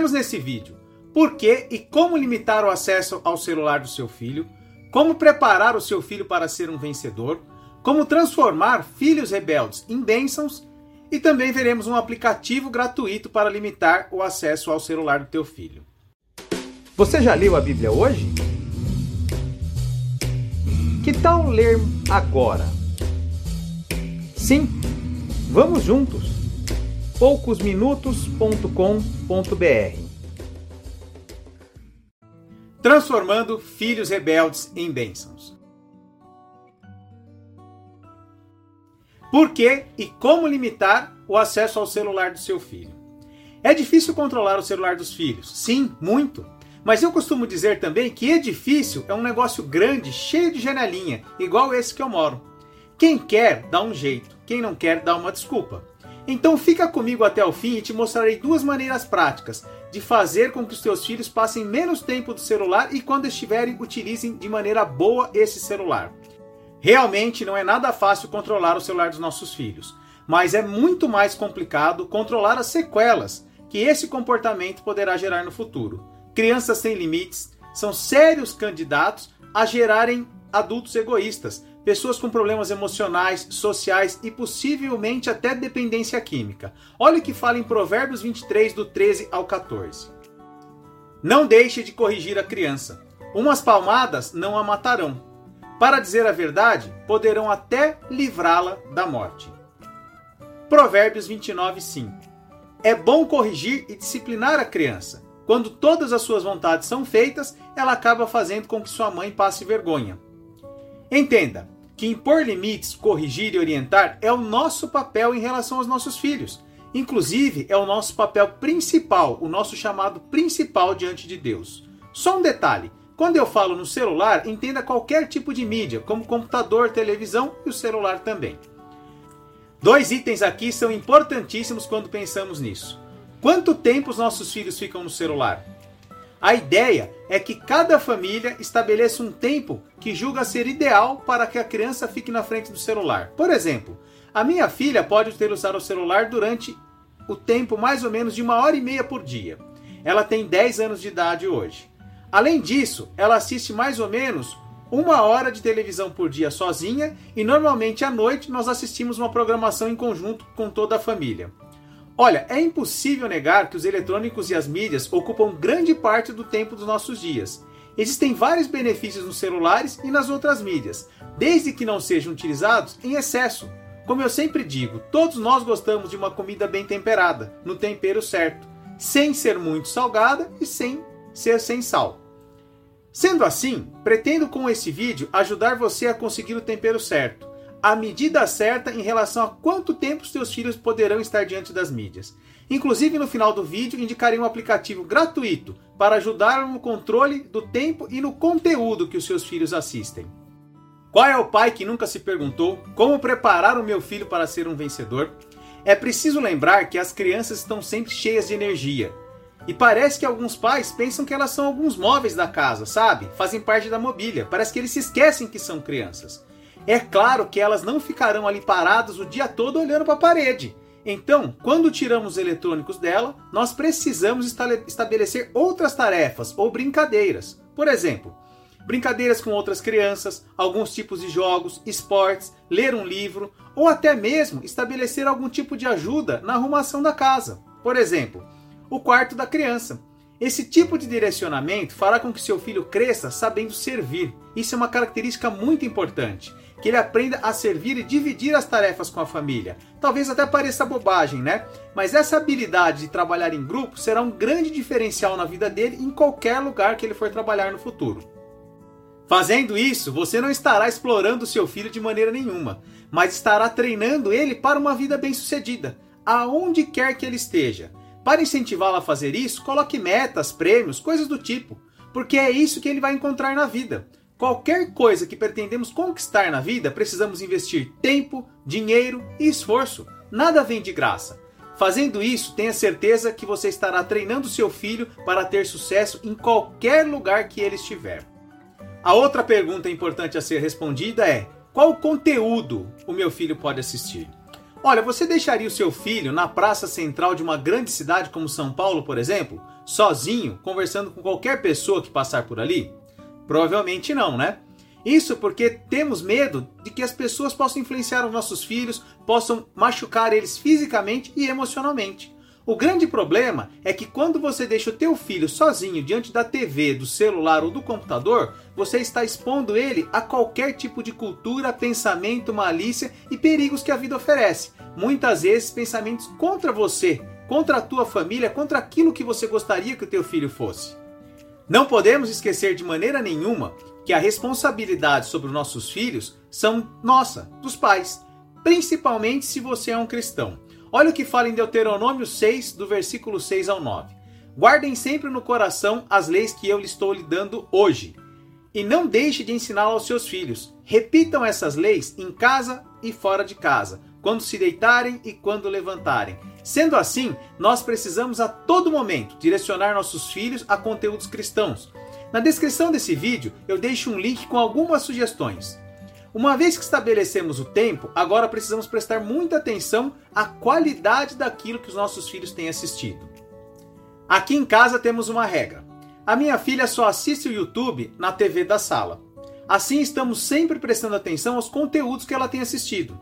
Veremos nesse vídeo por que e como limitar o acesso ao celular do seu filho, como preparar o seu filho para ser um vencedor, como transformar filhos rebeldes em bênçãos e também veremos um aplicativo gratuito para limitar o acesso ao celular do teu filho. Você já leu a Bíblia hoje? Que tal ler agora? Sim, vamos juntos. poucosminutos.com.br Transformando filhos rebeldes em bênçãos. Por que e como limitar o acesso ao celular do seu filho? É difícil controlar o celular dos filhos? Sim, muito. Mas eu costumo dizer também que edifício é um negócio grande, cheio de janelinha, igual esse que eu moro. Quem quer, dá um jeito. Quem não quer, dá uma desculpa. Então fica comigo até o fim e te mostrarei duas maneiras práticas de fazer com que os teus filhos passem menos tempo do celular e quando estiverem utilizem de maneira boa esse celular. Realmente não é nada fácil controlar o celular dos nossos filhos, mas é muito mais complicado controlar as sequelas que esse comportamento poderá gerar no futuro. Crianças sem limites são sérios candidatos a gerarem adultos egoístas, pessoas com problemas emocionais, sociais e possivelmente até dependência química. Olha o que fala em Provérbios 23, do 13 ao 14. Não deixe de corrigir a criança. Umas palmadas não a matarão, para dizer a verdade, poderão até livrá-la da morte. Provérbios 29, 5. É bom corrigir e disciplinar a criança. Quando todas as suas vontades são feitas, ela acaba fazendo com que sua mãe passe vergonha. Entenda que impor limites, corrigir e orientar é o nosso papel em relação aos nossos filhos. Inclusive, é o nosso papel principal, o nosso chamado principal diante de Deus. Só um detalhe: quando eu falo no celular, entenda qualquer tipo de mídia, como computador, televisão e o celular também. Dois itens aqui são importantíssimos quando pensamos nisso. Quanto tempo os nossos filhos ficam no celular? A ideia é que cada família estabeleça um tempo que julga ser ideal para que a criança fique na frente do celular. Por exemplo, a minha filha pode ter usado o celular durante o tempo mais ou menos de uma hora e meia por dia. Ela tem 10 anos de idade hoje. Além disso, ela assiste mais ou menos uma hora de televisão por dia sozinha e normalmente à noite nós assistimos uma programação em conjunto com toda a família. Olha, é impossível negar que os eletrônicos e as mídias ocupam grande parte do tempo dos nossos dias. Existem vários benefícios nos celulares e nas outras mídias, desde que não sejam utilizados em excesso. Como eu sempre digo, todos nós gostamos de uma comida bem temperada, no tempero certo, sem ser muito salgada e sem ser sem sal. Sendo assim, pretendo com esse vídeo ajudar você a conseguir o tempero certo, a medida certa em relação a quanto tempo seus filhos poderão estar diante das mídias. Inclusive, no final do vídeo, indicarei um aplicativo gratuito para ajudar no controle do tempo e no conteúdo que os seus filhos assistem. Qual é o pai que nunca se perguntou como preparar o meu filho para ser um vencedor? É preciso lembrar que as crianças estão sempre cheias de energia e parece que alguns pais pensam que elas são alguns móveis da casa, sabe? Fazem parte da mobília. Parece que eles se esquecem que são crianças. É claro que elas não ficarão ali paradas o dia todo olhando para a parede. Então, quando tiramos os eletrônicos dela, nós precisamos estabelecer outras tarefas ou brincadeiras. Por exemplo, brincadeiras com outras crianças, alguns tipos de jogos, esportes, ler um livro ou até mesmo estabelecer algum tipo de ajuda na arrumação da casa. Por exemplo, o quarto da criança. Esse tipo de direcionamento fará com que seu filho cresça sabendo servir. Isso é uma característica muito importante. Que ele aprenda a servir e dividir as tarefas com a família. Talvez até pareça bobagem, né? Mas essa habilidade de trabalhar em grupo será um grande diferencial na vida dele em qualquer lugar que ele for trabalhar no futuro. Fazendo isso, você não estará explorando seu filho de maneira nenhuma, mas estará treinando ele para uma vida bem-sucedida, aonde quer que ele esteja. Para incentivá-lo a fazer isso, coloque metas, prêmios, coisas do tipo, porque é isso que ele vai encontrar na vida. Qualquer coisa que pretendemos conquistar na vida, precisamos investir tempo, dinheiro e esforço. Nada vem de graça. Fazendo isso, tenha certeza que você estará treinando seu filho para ter sucesso em qualquer lugar que ele estiver. A outra pergunta importante a ser respondida é: qual conteúdo o meu filho pode assistir? Olha, você deixaria o seu filho na praça central de uma grande cidade como São Paulo, por exemplo, sozinho, conversando com qualquer pessoa que passar por ali? Provavelmente não, né? Isso porque temos medo de que as pessoas possam influenciar os nossos filhos, possam machucar eles fisicamente e emocionalmente. O grande problema é que quando você deixa o teu filho sozinho diante da TV, do celular ou do computador, você está expondo ele a qualquer tipo de cultura, pensamento, malícia e perigos que a vida oferece. Muitas vezes pensamentos contra você, contra a tua família, contra aquilo que você gostaria que o teu filho fosse. Não podemos esquecer de maneira nenhuma que a responsabilidade sobre os nossos filhos são nossa, dos pais, principalmente se você é um cristão. Olha o que fala em Deuteronômio 6, do versículo 6 ao 9. Guardem sempre no coração as leis que eu lhe estou lhe dando hoje, e não deixe de ensiná-las aos seus filhos. Repitam essas leis em casa e fora de casa, quando se deitarem e quando levantarem. Sendo assim, nós precisamos a todo momento direcionar nossos filhos a conteúdos cristãos. Na descrição desse vídeo eu deixo um link com algumas sugestões. Uma vez que estabelecemos o tempo, agora precisamos prestar muita atenção à qualidade daquilo que os nossos filhos têm assistido. Aqui em casa temos uma regra. A minha filha só assiste o YouTube na TV da sala. Assim estamos sempre prestando atenção aos conteúdos que ela tem assistido.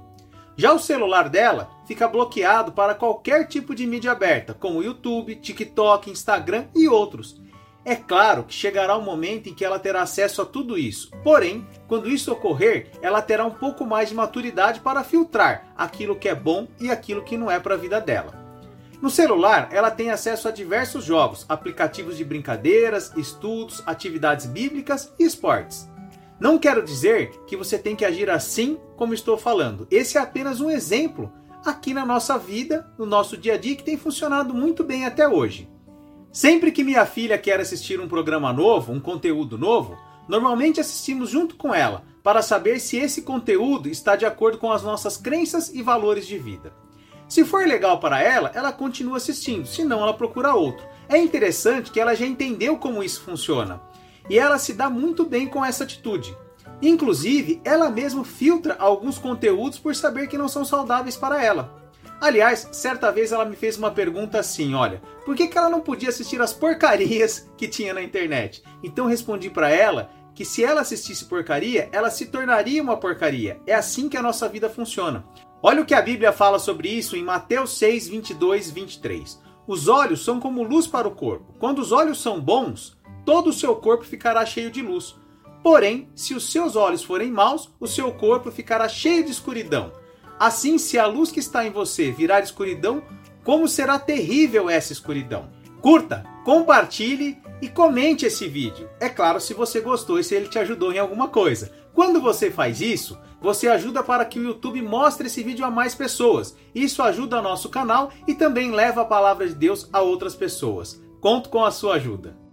Já o celular dela fica bloqueado para qualquer tipo de mídia aberta, como YouTube, TikTok, Instagram e outros. É claro que chegará o um momento em que ela terá acesso a tudo isso. Porém, quando isso ocorrer, ela terá um pouco mais de maturidade para filtrar aquilo que é bom e aquilo que não é para a vida dela. No celular, ela tem acesso a diversos jogos, aplicativos de brincadeiras, estudos, atividades bíblicas e esportes. Não quero dizer que você tem que agir assim como estou falando. Esse é apenas um exemplo aqui na nossa vida, no nosso dia a dia, que tem funcionado muito bem até hoje. Sempre que minha filha quer assistir um programa novo, um conteúdo novo, normalmente assistimos junto com ela para saber se esse conteúdo está de acordo com as nossas crenças e valores de vida. Se for legal para ela, ela continua assistindo, senão ela procura outro. É interessante que ela já entendeu como isso funciona e ela se dá muito bem com essa atitude. Inclusive, ela mesma filtra alguns conteúdos por saber que não são saudáveis para ela. Aliás, certa vez ela me fez uma pergunta assim: olha, por que, que ela não podia assistir as porcarias que tinha na internet? Então respondi para ela que se ela assistisse porcaria, ela se tornaria uma porcaria. É assim que a nossa vida funciona. Olha o que a Bíblia fala sobre isso em Mateus 6, 22 23. Os olhos são como luz para o corpo. Quando os olhos são bons, todo o seu corpo ficará cheio de luz. Porém, se os seus olhos forem maus, o seu corpo ficará cheio de escuridão. Assim, se a luz que está em você virar escuridão, como será terrível essa escuridão? Curta, compartilhe e comente esse vídeo. É claro, se você gostou e se ele te ajudou em alguma coisa. Quando você faz isso, você ajuda para que o YouTube mostre esse vídeo a mais pessoas. Isso ajuda nosso canal e também leva a palavra de Deus a outras pessoas. Conto com a sua ajuda.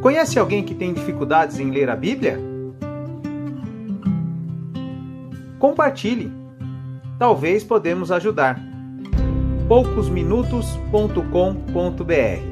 Conhece alguém que tem dificuldades em ler a Bíblia? Compartilhe. Talvez podemos ajudar. poucosminutos.com.br